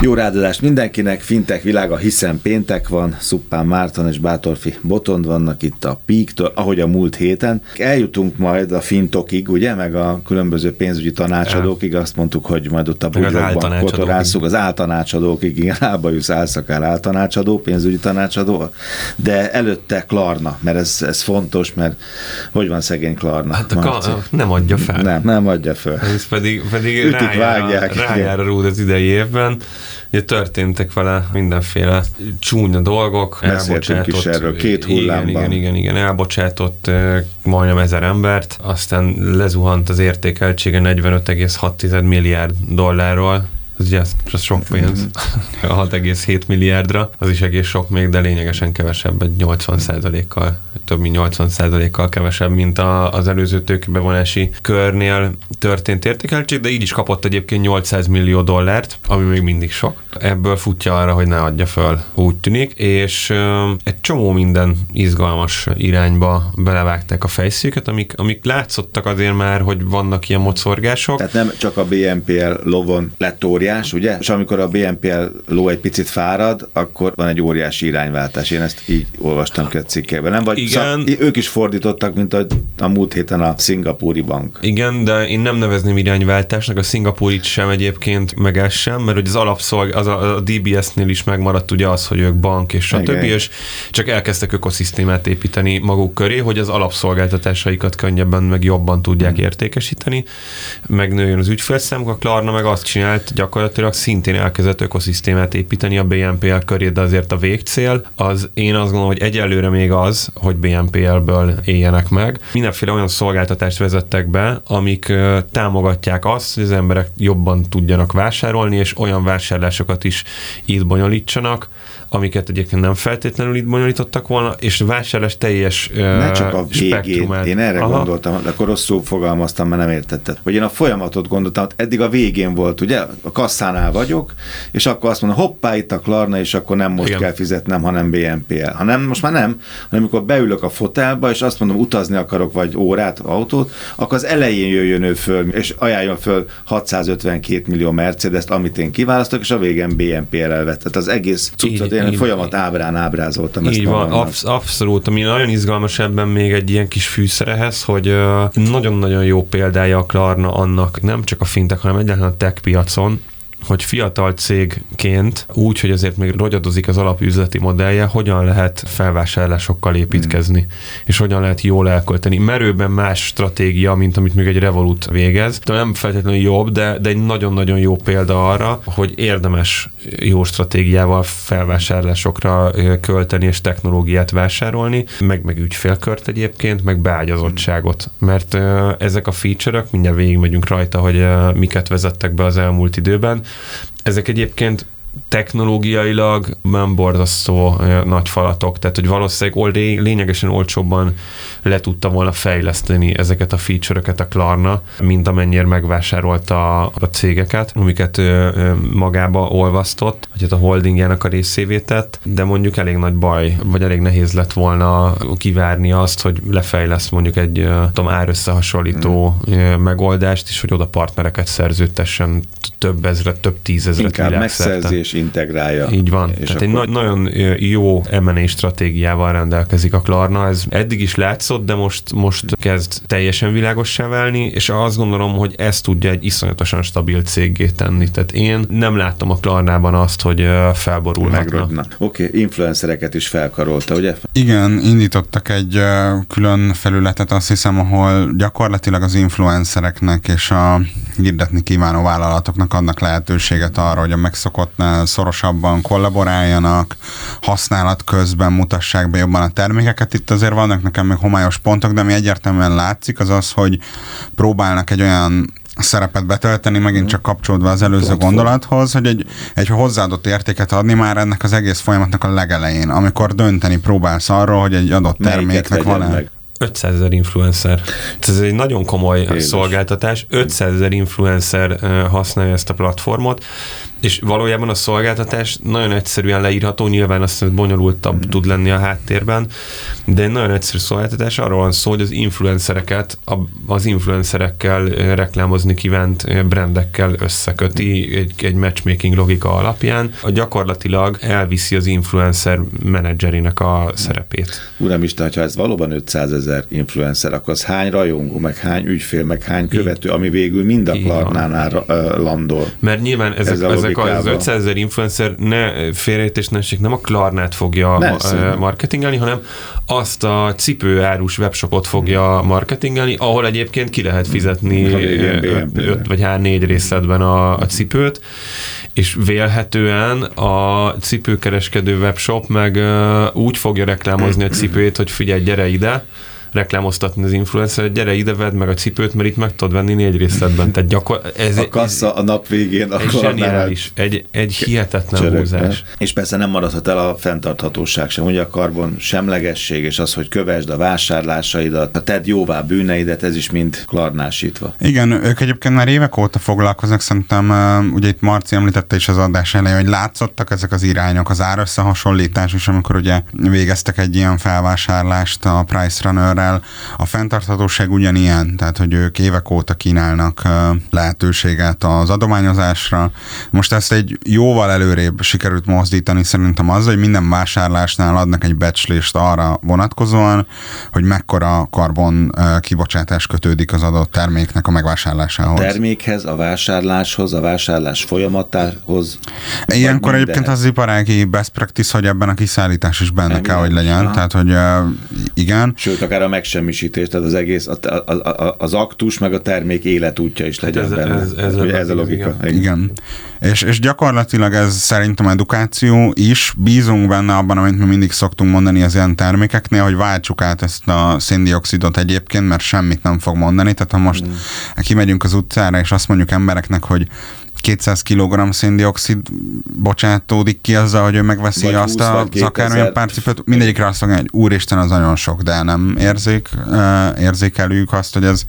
Jó ráadást mindenkinek, fintek világa, hiszen péntek van, Szuppán Márton és Bátorfi Botond vannak itt a Peak-től, ahogy a múlt héten. Eljutunk majd a fintokig, ugye, meg a különböző pénzügyi tanácsadókig, azt mondtuk, hogy majd ott a bugyrokban kotorásszuk, az áltanácsadókig, igen, Álbajusz álszakár áltanácsadó, pénzügyi tanácsadó, de előtte Klarna, mert ez, ez fontos, mert hogy van szegény Klarna? Hát a ka- nem adja fel. Nem, nem adja fel. Ez pedig, pedig Ütik, rájár, vágják. Rájár a rúd az idei évben. Ugye történtek vele mindenféle csúnya dolgok. Beszéltünk is erről két hullámban. Igen, igen, igen, igen elbocsátott majdnem ezer embert, aztán lezuhant az értékeltsége 45,6 milliárd dollárról, ez ugye az sok pénz, 6,7 milliárdra, az is egész sok még, de lényegesen kevesebb, egy 80 kal több mint 80 kal kevesebb, mint a, az előző tőkebevonási körnél történt értékeltség, de így is kapott egyébként 800 millió dollárt, ami még mindig sok. Ebből futja arra, hogy ne adja föl, úgy tűnik, és egy csomó minden izgalmas irányba belevágták a fejszüket, amik, amik látszottak azért már, hogy vannak ilyen mocorgások. Tehát nem csak a BNPL lovon lett óriás, ugye? És amikor a BNPL ló egy picit fárad, akkor van egy óriási irányváltás. Én ezt így olvastam ki a cikkében. Nem? Vagy Igen. Szak, ők is fordítottak, mint a, a múlt héten a szingapúri bank. Igen, de én nem nevezném irányváltásnak, a szingapúrit sem egyébként, meg ez sem, mert hogy az alapszolg, az a, a DBS-nél is megmaradt ugye az, hogy ők bank és a többi, és csak elkezdtek ökoszisztémát építeni maguk köré, hogy az alapszolgáltatásaikat könnyebben, meg jobban tudják hmm. értékesíteni, megnőjön az ügyfélszám, a Klarna meg azt csinált gyakorlatilag szintén elkezdett ökoszisztémát építeni a BNPL köré, de azért a végcél az én azt gondolom, hogy egyelőre még az, hogy BNPL-ből éljenek meg. Mindenféle olyan szolgáltatást vezettek be, amik támogatják azt, hogy az emberek jobban tudjanak vásárolni, és olyan vásárlásokat is itt bonyolítsanak, amiket egyébként nem feltétlenül itt bonyolítottak volna, és vásárlás teljes Ne csak a végén, én erre Aha. gondoltam, de akkor rosszul fogalmaztam, mert nem értetted. Hogy én a folyamatot gondoltam, hogy eddig a végén volt, ugye, a kasszánál vagyok, és akkor azt mondom, hoppá, itt a Klarna, és akkor nem most Igen. kell fizetnem, hanem BNPL. Ha nem, most már nem, hanem amikor beülök a fotelba, és azt mondom, utazni akarok, vagy órát, autót, akkor az elején jöjjön ő föl, és ajánljon föl 652 millió Mercedes-t, amit én kiválasztok, és a végén BNPL-el vett. Tehát az egész cuccot én így, folyamat ábrán ábrázoltam így ezt van, absz- abszolút. Ami nagyon izgalmas ebben még egy ilyen kis fűszerehez, hogy nagyon-nagyon jó példája a Klarna annak nem csak a fintek, hanem egyáltalán a tech piacon, hogy fiatal cégként úgy, hogy azért még rogyadozik az alapüzleti modellje, hogyan lehet felvásárlásokkal építkezni, mm. és hogyan lehet jól elkölteni. Merőben más stratégia, mint amit még egy Revolut végez. De nem feltétlenül jobb, de, de egy nagyon-nagyon jó példa arra, hogy érdemes jó stratégiával felvásárlásokra költeni és technológiát vásárolni, meg, meg ügyfélkört egyébként, meg beágyazottságot. Mert ezek a feature-ök, mindjárt végigmegyünk rajta, hogy miket vezettek be az elmúlt időben, ezek egyébként technológiailag nem borzasztó nagy falatok, tehát hogy valószínűleg oldé, lényegesen olcsóbban le tudta volna fejleszteni ezeket a feature-öket a Klarna, mint amennyire megvásárolta a, cégeket, amiket magába olvasztott, vagy hát a holdingjának a részévé tett, de mondjuk elég nagy baj, vagy elég nehéz lett volna kivárni azt, hogy lefejleszt mondjuk egy tudom, árösszehasonlító mm. megoldást, és hogy oda partnereket szerződtessen több ezret, több tízezret Inkább megszerzés, integrálja. Így van. És Tehát akkor... egy na- nagyon jó M&A stratégiával rendelkezik a Klarna. Ez eddig is látszott, de most, most kezd teljesen világossá válni, és azt gondolom, hogy ez tudja egy iszonyatosan stabil céggé tenni. Tehát én nem láttam a Klarnában azt, hogy felborulhatna. Oké, okay, influencereket is felkarolta, ugye? Igen, indítottak egy külön felületet, azt hiszem, ahol gyakorlatilag az influencereknek és a hirdetni kívánó vállalatoknak adnak lehetőséget arra, hogy a megszokottnál szorosabban kollaboráljanak, használat közben mutassák be jobban a termékeket. Itt azért vannak nekem még homályos pontok, de ami egyértelműen látszik, az az, hogy próbálnak egy olyan szerepet betölteni, megint mhm. csak kapcsolódva az előző Platform. gondolathoz, hogy egy, egy hozzáadott értéket adni már ennek az egész folyamatnak a legelején, amikor dönteni próbálsz arról, hogy egy adott terméknek van-e. 500 ezer influencer. Ez egy nagyon komoly Jézus. szolgáltatás. 500 ezer influencer használja ezt a platformot, és valójában a szolgáltatás nagyon egyszerűen leírható, nyilván azt hogy bonyolultabb mm. tud lenni a háttérben, de egy nagyon egyszerű szolgáltatás arról van szó, hogy az influencereket az influencerekkel reklámozni kívánt brandekkel összeköti egy, egy matchmaking logika alapján. A gyakorlatilag elviszi az influencer menedzserinek a szerepét. Uramisten, ha ez valóban 500 ezer influencer, akkor az hány rajongó, meg hány ügyfél, meg hány követő, ami végül mind a Klarnánál landol. Mert nyilván ezek, ezek ezek az 500 ezer influencer ne félrejtésnesség nem a Klarnát fogja ne, marketingelni, hanem azt a cipőárus webshopot fogja marketingelni, ahol egyébként ki lehet fizetni 5 vagy 4 részletben a, a cipőt, és vélhetően a cipőkereskedő webshop meg úgy fogja reklámozni a cipőjét, hogy figyelj, gyere ide, reklámoztatni az influencer, hogy gyere ide, vedd meg a cipőt, mert itt meg tudod venni négy részletben. Tehát gyakor, ez, a kassa a nap végén egy zseniális, egy, egy hihetetlen csörökne. húzás. És persze nem maradhat el a fenntarthatóság sem. Ugye a karbon semlegesség, és az, hogy kövesd a vásárlásaidat, a tedd jóvá bűneidet, ez is mind klarnásítva. Igen, ők egyébként már évek óta foglalkoznak, szerintem ugye itt Marci említette is az adás elején, hogy látszottak ezek az irányok, az árösszehasonlítás is, amikor ugye végeztek egy ilyen felvásárlást a Price Runner partnerrel. A fenntarthatóság ugyanilyen, tehát hogy ők évek óta kínálnak lehetőséget az adományozásra. Most ezt egy jóval előrébb sikerült mozdítani szerintem az, hogy minden vásárlásnál adnak egy becslést arra vonatkozóan, hogy mekkora karbon kibocsátás kötődik az adott terméknek a megvásárlásához. A termékhez, a vásárláshoz, a vásárlás folyamatához. Ilyenkor egyébként az iparági best practice, hogy ebben a kiszállítás is benne kell, hogy legyen. Aha. Tehát, hogy igen. Sőt, akár a megsemmisítés, tehát az egész, a, a, a, az aktus, meg a termék életútja is legyen ez, benne. Ez, ez, ez, ez a logika. Igen. igen. És, és gyakorlatilag ez szerintem edukáció is. Bízunk benne abban, amit mi mindig szoktunk mondani az ilyen termékeknél, hogy váltsuk át ezt a széndiokszidot egyébként, mert semmit nem fog mondani. Tehát ha most mm. kimegyünk az utcára, és azt mondjuk embereknek, hogy 200 kg széndiokszid bocsátódik ki azzal, hogy ő megveszi vagy azt a akármilyen pár cipőt. Mindegyikre azt mondja, hogy úristen, az nagyon sok, de nem érzik, érzékelőjük azt, hogy ez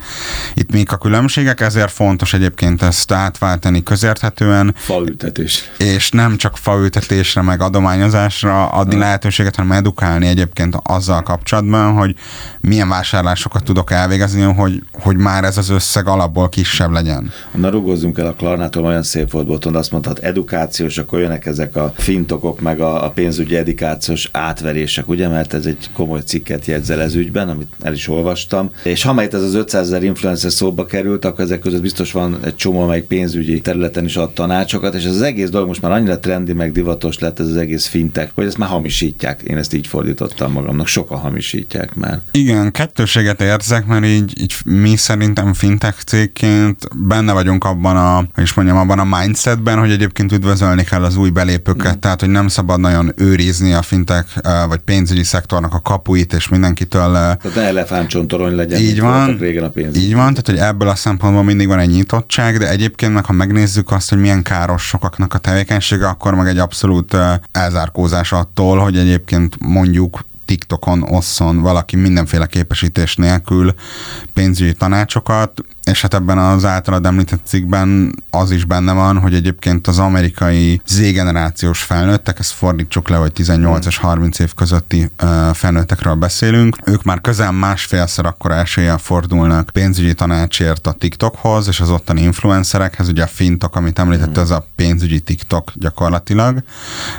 itt még a különbségek, ezért fontos egyébként ezt átváltani közérthetően. Faültetés. És nem csak faültetésre, meg adományozásra adni ha. lehetőséget, hanem edukálni egyébként azzal kapcsolatban, hogy milyen vásárlásokat tudok elvégezni, hogy, hogy már ez az összeg alapból kisebb legyen. Na rugózzunk el a Klarnától, olyan szép volt Boton, azt mondhat edukációs, akkor jönnek ezek a fintokok, meg a, a pénzügyi edukációs átverések, ugye, mert ez egy komoly cikket jegyzel ez ügyben, amit el is olvastam. És ha ez az 500 ezer influencer szóba került, akkor ezek között biztos van egy csomó, amelyik pénzügyi területen is ad tanácsokat, és ez az egész dolog most már annyira trendi, meg divatos lett ez az egész fintek, hogy ezt már hamisítják. Én ezt így fordítottam magamnak, sokan hamisítják már. Igen, kettőséget érzek, mert így, így mi szerintem fintech cégként benne vagyunk abban a, és mondjam, abban a mindsetben, hogy egyébként üdvözölni kell az új belépőket, mm. tehát hogy nem szabad nagyon őrizni a fintek vagy pénzügyi szektornak a kapuit, és mindenkitől... Tehát ne elefántcsontorony legyen, így van, régen a pénz. Így van, tehát hogy ebből a szempontból mindig van egy nyitottság, de egyébként meg, ha megnézzük azt, hogy milyen káros sokaknak a tevékenysége, akkor meg egy abszolút elzárkózás attól, hogy egyébként mondjuk TikTokon osszon valaki mindenféle képesítés nélkül pénzügyi tanácsokat, és hát ebben az általad említett cikkben az is benne van, hogy egyébként az amerikai Z-generációs felnőttek, ezt fordítsuk le, hogy 18 és 30 év közötti felnőttekről beszélünk, ők már közel másfélszer akkor eséllyel fordulnak pénzügyi tanácsért a TikTokhoz, és az ottani influencerekhez, ugye a fintok, amit említett, ez a pénzügyi TikTok gyakorlatilag,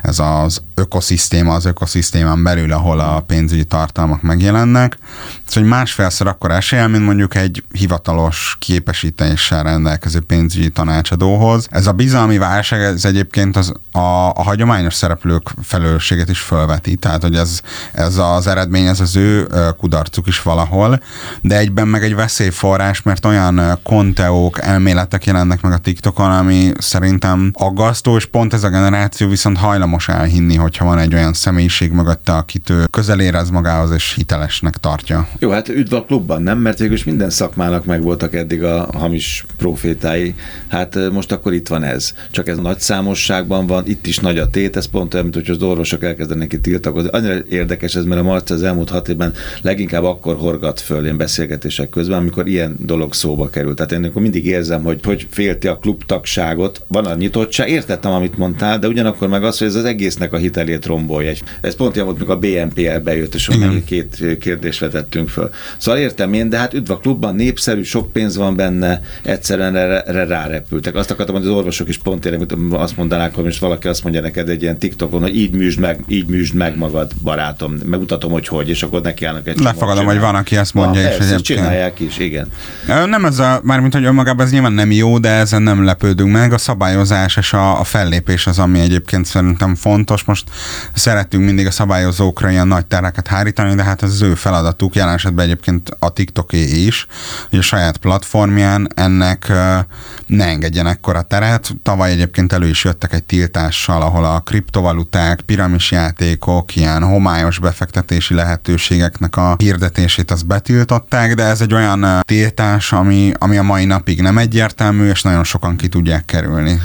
ez az ökoszisztéma, az ökoszisztémán belül, ahol a pénzügyi tartalmak megjelennek, szóval másfélszer akkor eséllyel, mint mondjuk egy hivatalos képesítéssel rendelkező pénzügyi tanácsadóhoz. Ez a bizalmi válság, ez egyébként az, a, a hagyományos szereplők felelősséget is felveti, tehát hogy ez, ez az eredmény, ez az ő kudarcuk is valahol, de egyben meg egy veszélyforrás, mert olyan konteók, elméletek jelennek meg a TikTokon, ami szerintem aggasztó, és pont ez a generáció viszont hajlamos elhinni, hogyha van egy olyan személyiség mögötte, akit ő közel érez magához és hitelesnek tartja. Jó, hát üdv a klubban, nem? Mert végülis minden szakmának meg voltak eddig a hamis profétái, hát most akkor itt van ez. Csak ez nagy számosságban van, itt is nagy a tét, ez pont olyan, mint hogy az orvosok elkezdenek itt tiltakozni. Annyira érdekes ez, mert a Marci az elmúlt hat évben leginkább akkor horgat föl ilyen beszélgetések közben, amikor ilyen dolog szóba került. Tehát én akkor mindig érzem, hogy hogy félti a klubtagságot, van a nyitottság, értettem, amit mondtál, de ugyanakkor meg az, hogy ez az egésznek a hitelét rombolja. Ez pont olyan volt, mikor a BNPL bejött, és két kérdést vetettünk föl. Szóval értem én, de hát üdv a klubban, népszerű, sok pénz van benne, egyszerűen erre, erre rárepültek. Azt akartam, hogy az orvosok is pont tényleg azt mondanák, hogy most valaki azt mondja neked egy ilyen TikTokon, hogy így műsd meg, így műsd meg magad, barátom, megmutatom, hogy hogy, és akkor nekiállnak egy Lefogadom, hogy van, aki ezt mondja, Na, és ezt csinálják is, igen. Nem ez a, mármint, hogy önmagában ez nyilván nem jó, de ezen nem lepődünk meg. A szabályozás és a, a fellépés az, ami egyébként szerintem fontos. Most szeretünk mindig a szabályozókra ilyen nagy tereket hárítani, de hát ez az ő feladatuk, jelen esetben egyébként a TikToké is, hogy a saját platformján ennek ne engedjen ekkora teret. Tavaly egyébként elő is jöttek egy tiltással, ahol a kriptovaluták, piramisjátékok, ilyen homályos befektetési lehetőségeknek a hirdetését az betiltották, de ez egy olyan tiltás, ami, ami a mai napig nem egyértelmű, és nagyon sokan ki tudják kerülni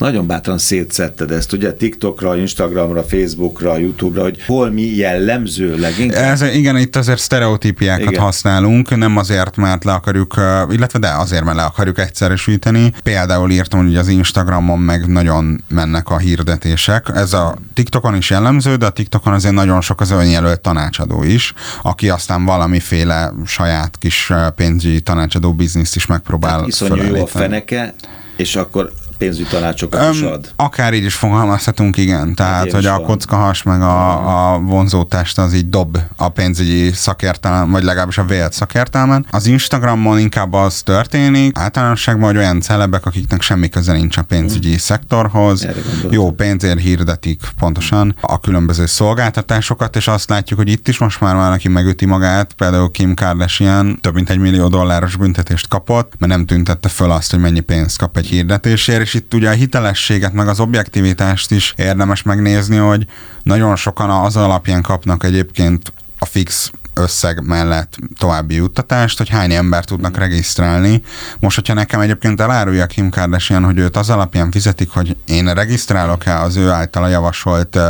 nagyon bátran szétszetted ezt, ugye TikTokra, Instagramra, Facebookra, YouTube-ra, hogy hol mi jellemző leginkább? Ez, igen, itt azért sztereotípiákat igen. használunk, nem azért, mert le akarjuk, illetve de azért, mert le akarjuk egyszerűsíteni. Például írtam, hogy az Instagramon meg nagyon mennek a hirdetések. Ez a TikTokon is jellemző, de a TikTokon azért nagyon sok az önjelölt tanácsadó is, aki aztán valamiféle saját kis pénzügyi tanácsadó bizniszt is megpróbál Tehát iszonyú jó a feneke, és akkor pénzügyi tanácsokat um, is ad. Akár így is fogalmazhatunk, igen. Tehát, hát hogy a kockahas meg a, a vonzótest az így dob a pénzügyi szakértelem, vagy legalábbis a vélt szakértelmen. Az Instagramon inkább az történik, általánosságban, hogy olyan celebek, akiknek semmi köze nincs a pénzügyi mm. szektorhoz, jó pénzért hirdetik pontosan a különböző szolgáltatásokat, és azt látjuk, hogy itt is most már valaki megüti magát, például Kim Kardashian több mint egy millió dolláros büntetést kapott, mert nem tüntette föl azt, hogy mennyi pénzt kap egy hirdetésért, és itt ugye a hitelességet, meg az objektivitást is érdemes megnézni, hogy nagyon sokan az alapján kapnak egyébként a fix összeg mellett további juttatást, hogy hány ember tudnak regisztrálni. Most, hogyha nekem egyébként elárulja Kim Kardashian, hogy őt az alapján fizetik, hogy én regisztrálok-e az ő általa javasolt uh,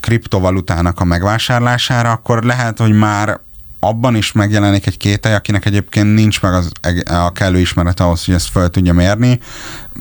kriptovalutának a megvásárlására, akkor lehet, hogy már abban is megjelenik egy kételj, akinek egyébként nincs meg az, a kellő ismeret ahhoz, hogy ezt fel tudja mérni,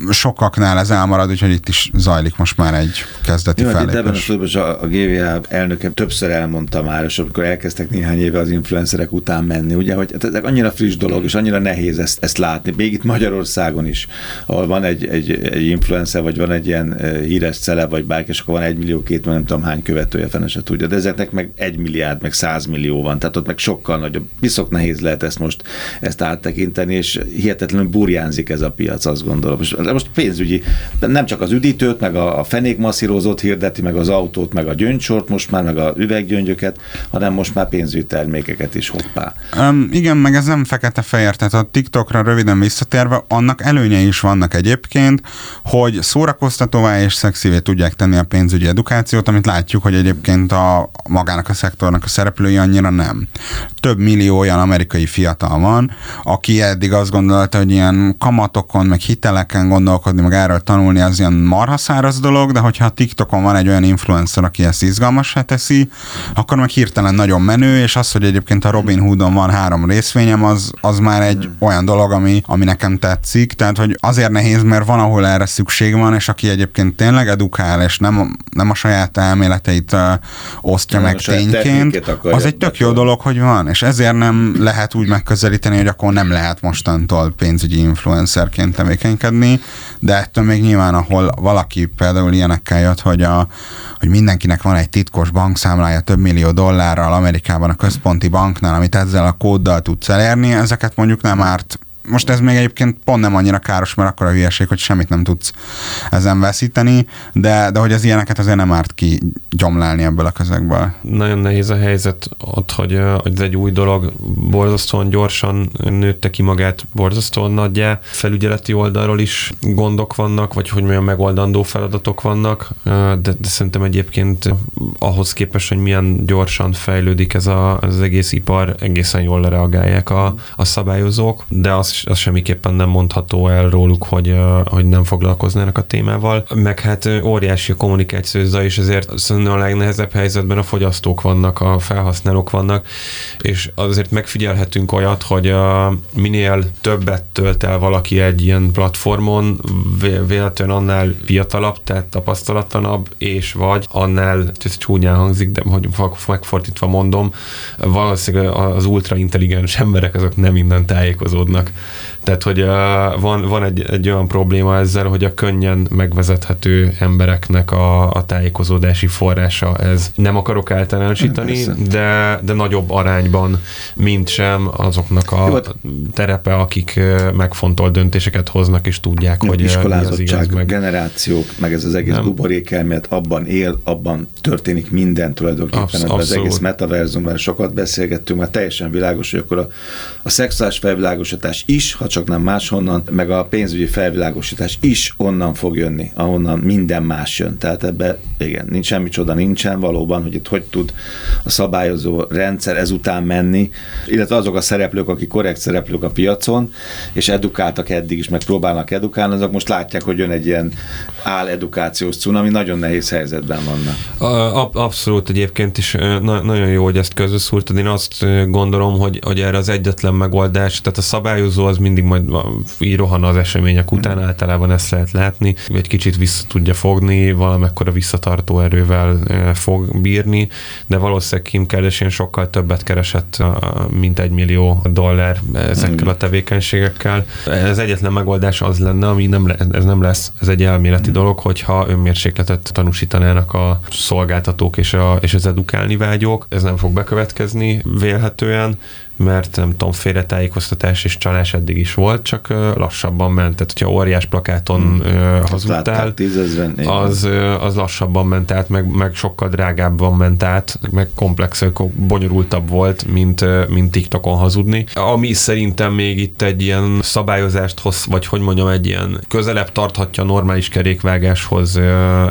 sokaknál ez elmarad, úgyhogy itt is zajlik most már egy kezdeti Jó, fellépés. Ebben a a, a GVA elnöke többször elmondta már, és amikor elkezdtek néhány éve az influencerek után menni, ugye, hogy ez annyira friss dolog, és annyira nehéz ezt, ezt látni, még itt Magyarországon is, ahol van egy, egy, egy influencer, vagy van egy ilyen híres cele, vagy bárki, és akkor van egy millió, két, nem tudom hány követője, fene se tudja, de ezeknek meg egy milliárd, meg száz millió van, tehát ott meg sokkal nagyobb, viszont nehéz lehet ezt most ezt áttekinteni, és hihetetlenül burjánzik ez a piac, azt gondolom. És de most pénzügyi, nem csak az üdítőt, meg a, a fenékmasszírozót hirdeti, meg az autót, meg a gyöngysort most már, meg a üveggyöngyöket, hanem most már pénzügyi termékeket is hoppá. Um, igen, meg ez nem fekete-fehér, tehát a TikTokra röviden visszatérve, annak előnyei is vannak egyébként, hogy szórakoztatóvá és szexivé tudják tenni a pénzügyi edukációt, amit látjuk, hogy egyébként a magának a szektornak a szereplői annyira nem. Több millió olyan amerikai fiatal van, aki eddig azt gondolta, hogy ilyen kamatokon, meg hiteleken gondolkodni, meg erről tanulni, az ilyen marhaszáraz dolog, de hogyha a TikTokon van egy olyan influencer, aki ezt izgalmasá teszi, akkor meg hirtelen nagyon menő, és az, hogy egyébként a Robin Hoodon van három részvényem, az, az már egy olyan dolog, ami, ami nekem tetszik. Tehát, hogy azért nehéz, mert van, ahol erre szükség van, és aki egyébként tényleg edukál, és nem, nem a saját elméleteit uh, osztja nem meg tényként, az egy tök jó dolog, hogy van, és ezért nem lehet úgy megközelíteni, hogy akkor nem lehet mostantól pénzügyi influencerként tevékenykedni, de ettől még nyilván, ahol valaki például ilyenekkel jött, hogy, a, hogy mindenkinek van egy titkos bankszámlája több millió dollárral Amerikában a központi banknál, amit ezzel a kóddal tudsz elérni, ezeket mondjuk nem árt most ez még egyébként pont nem annyira káros, mert akkor a hülyeség, hogy semmit nem tudsz ezen veszíteni, de, de hogy az ilyeneket azért nem árt ki gyomlálni ebből a közegből. Nagyon nehéz a helyzet ott, hogy, hogy ez egy új dolog, borzasztóan gyorsan nőtte ki magát, borzasztóan nagyjá. Felügyeleti oldalról is gondok vannak, vagy hogy milyen megoldandó feladatok vannak, de, de szerintem egyébként ahhoz képest, hogy milyen gyorsan fejlődik ez a, az egész ipar, egészen jól reagálják a, a szabályozók, de az az, az semmiképpen nem mondható el róluk, hogy, hogy nem foglalkoznának a témával. Meg hát óriási a kommunikáció és ezért szerintem a legnehezebb helyzetben a fogyasztók vannak, a felhasználók vannak, és azért megfigyelhetünk olyat, hogy minél többet tölt el valaki egy ilyen platformon, véletlenül annál fiatalabb, tehát tapasztalatlanabb, és vagy annál, ez csúnyán hangzik, de hogy megfordítva mondom, valószínűleg az ultra intelligens emberek azok nem minden tájékozódnak. Tehát, hogy uh, van, van egy, egy olyan probléma ezzel, hogy a könnyen megvezethető embereknek a, a tájékozódási forrása ez. Nem akarok általánosítani, de, de nagyobb arányban, mint sem azoknak a Jó, hát- terepe, akik megfontolt döntéseket hoznak, és tudják, hogy iskolázottság, az igaz, meg... generációk, meg ez az egész buborékelmélet abban él, abban történik minden tulajdonképpen. Absz- ebben az egész metaverzumban sokat beszélgettünk, mert teljesen világos, hogy akkor a, a szexuális felvilágosítás is, ha csak nem máshonnan, meg a pénzügyi felvilágosítás is onnan fog jönni, ahonnan minden más jön. Tehát ebbe, igen, nincs semmi csoda, nincsen valóban, hogy itt hogy tud a szabályozó rendszer ezután menni, illetve azok a szereplők, akik korrekt szereplők a piacon, és edukáltak eddig is, meg próbálnak edukálni, azok most látják, hogy jön egy ilyen áll-edukációs cunami, nagyon nehéz helyzetben vannak. Abszolút egyébként is na- nagyon jó, hogy ezt közösszúrtad. Én azt gondolom, hogy, hogy erre az egyetlen megoldás, tehát a szabályozó az mindig majd így rohan az események után, mm. általában ezt lehet látni, egy kicsit vissza tudja fogni, valamekkora visszatartó erővel fog bírni, de valószínűleg Kim Kardashian sokkal többet keresett, mint egy millió dollár ezekkel a tevékenységekkel. Ez egyetlen megoldás az lenne, ami nem le, ez nem lesz, ez egy elméleti mm. dolog, hogyha önmérsékletet tanúsítanának a szolgáltatók és, a, és az edukálni vágyók. Ez nem fog bekövetkezni vélhetően, mert nem tudom, félretájékoztatás és csalás eddig is volt, csak lassabban ment. Tehát, hogyha óriás plakáton hmm. hazudtál, az, az lassabban ment át, meg, meg sokkal drágábban ment át, meg komplex, bonyolultabb volt, mint, mint TikTokon hazudni. Ami szerintem még itt egy ilyen szabályozást hoz, vagy hogy mondjam, egy ilyen közelebb tarthatja a normális kerékvágáshoz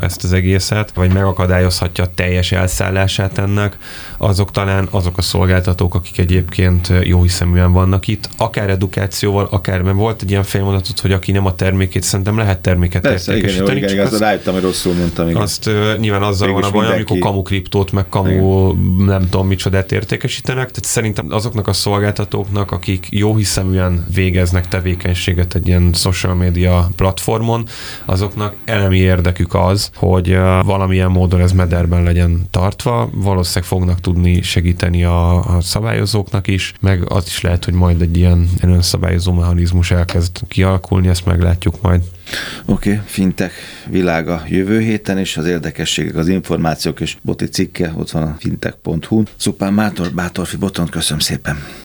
ezt az egészet, vagy megakadályozhatja a teljes elszállását ennek, azok talán azok a szolgáltatók, akik egyébként egyébként jó hiszeműen vannak itt, akár edukációval, akár, mert volt egy ilyen félmondatot, hogy aki nem a termékét, szerintem lehet terméket Persze, értékesíteni. Igen, igen, igen, rájöttem, hogy rosszul mondtam. Igen. Azt uh, nyilván azzal Végül van a baj, amikor kamu kriptót, meg kamu igen. nem tudom micsodát értékesítenek, tehát szerintem azoknak a szolgáltatóknak, akik jó hiszeműen végeznek tevékenységet egy ilyen social media platformon, azoknak elemi érdekük az, hogy uh, valamilyen módon ez mederben legyen tartva, valószínűleg fognak tudni segíteni a, a szabályozóknak meg az is lehet, hogy majd egy ilyen önszabályozó mechanizmus elkezd kialakulni, ezt meglátjuk majd. Oké, okay, fintek világa jövő héten, és az érdekességek, az információk és Boti cikke ott van a fintech.hu. Szupán Mátor, Bátorfi Botont, köszönöm szépen.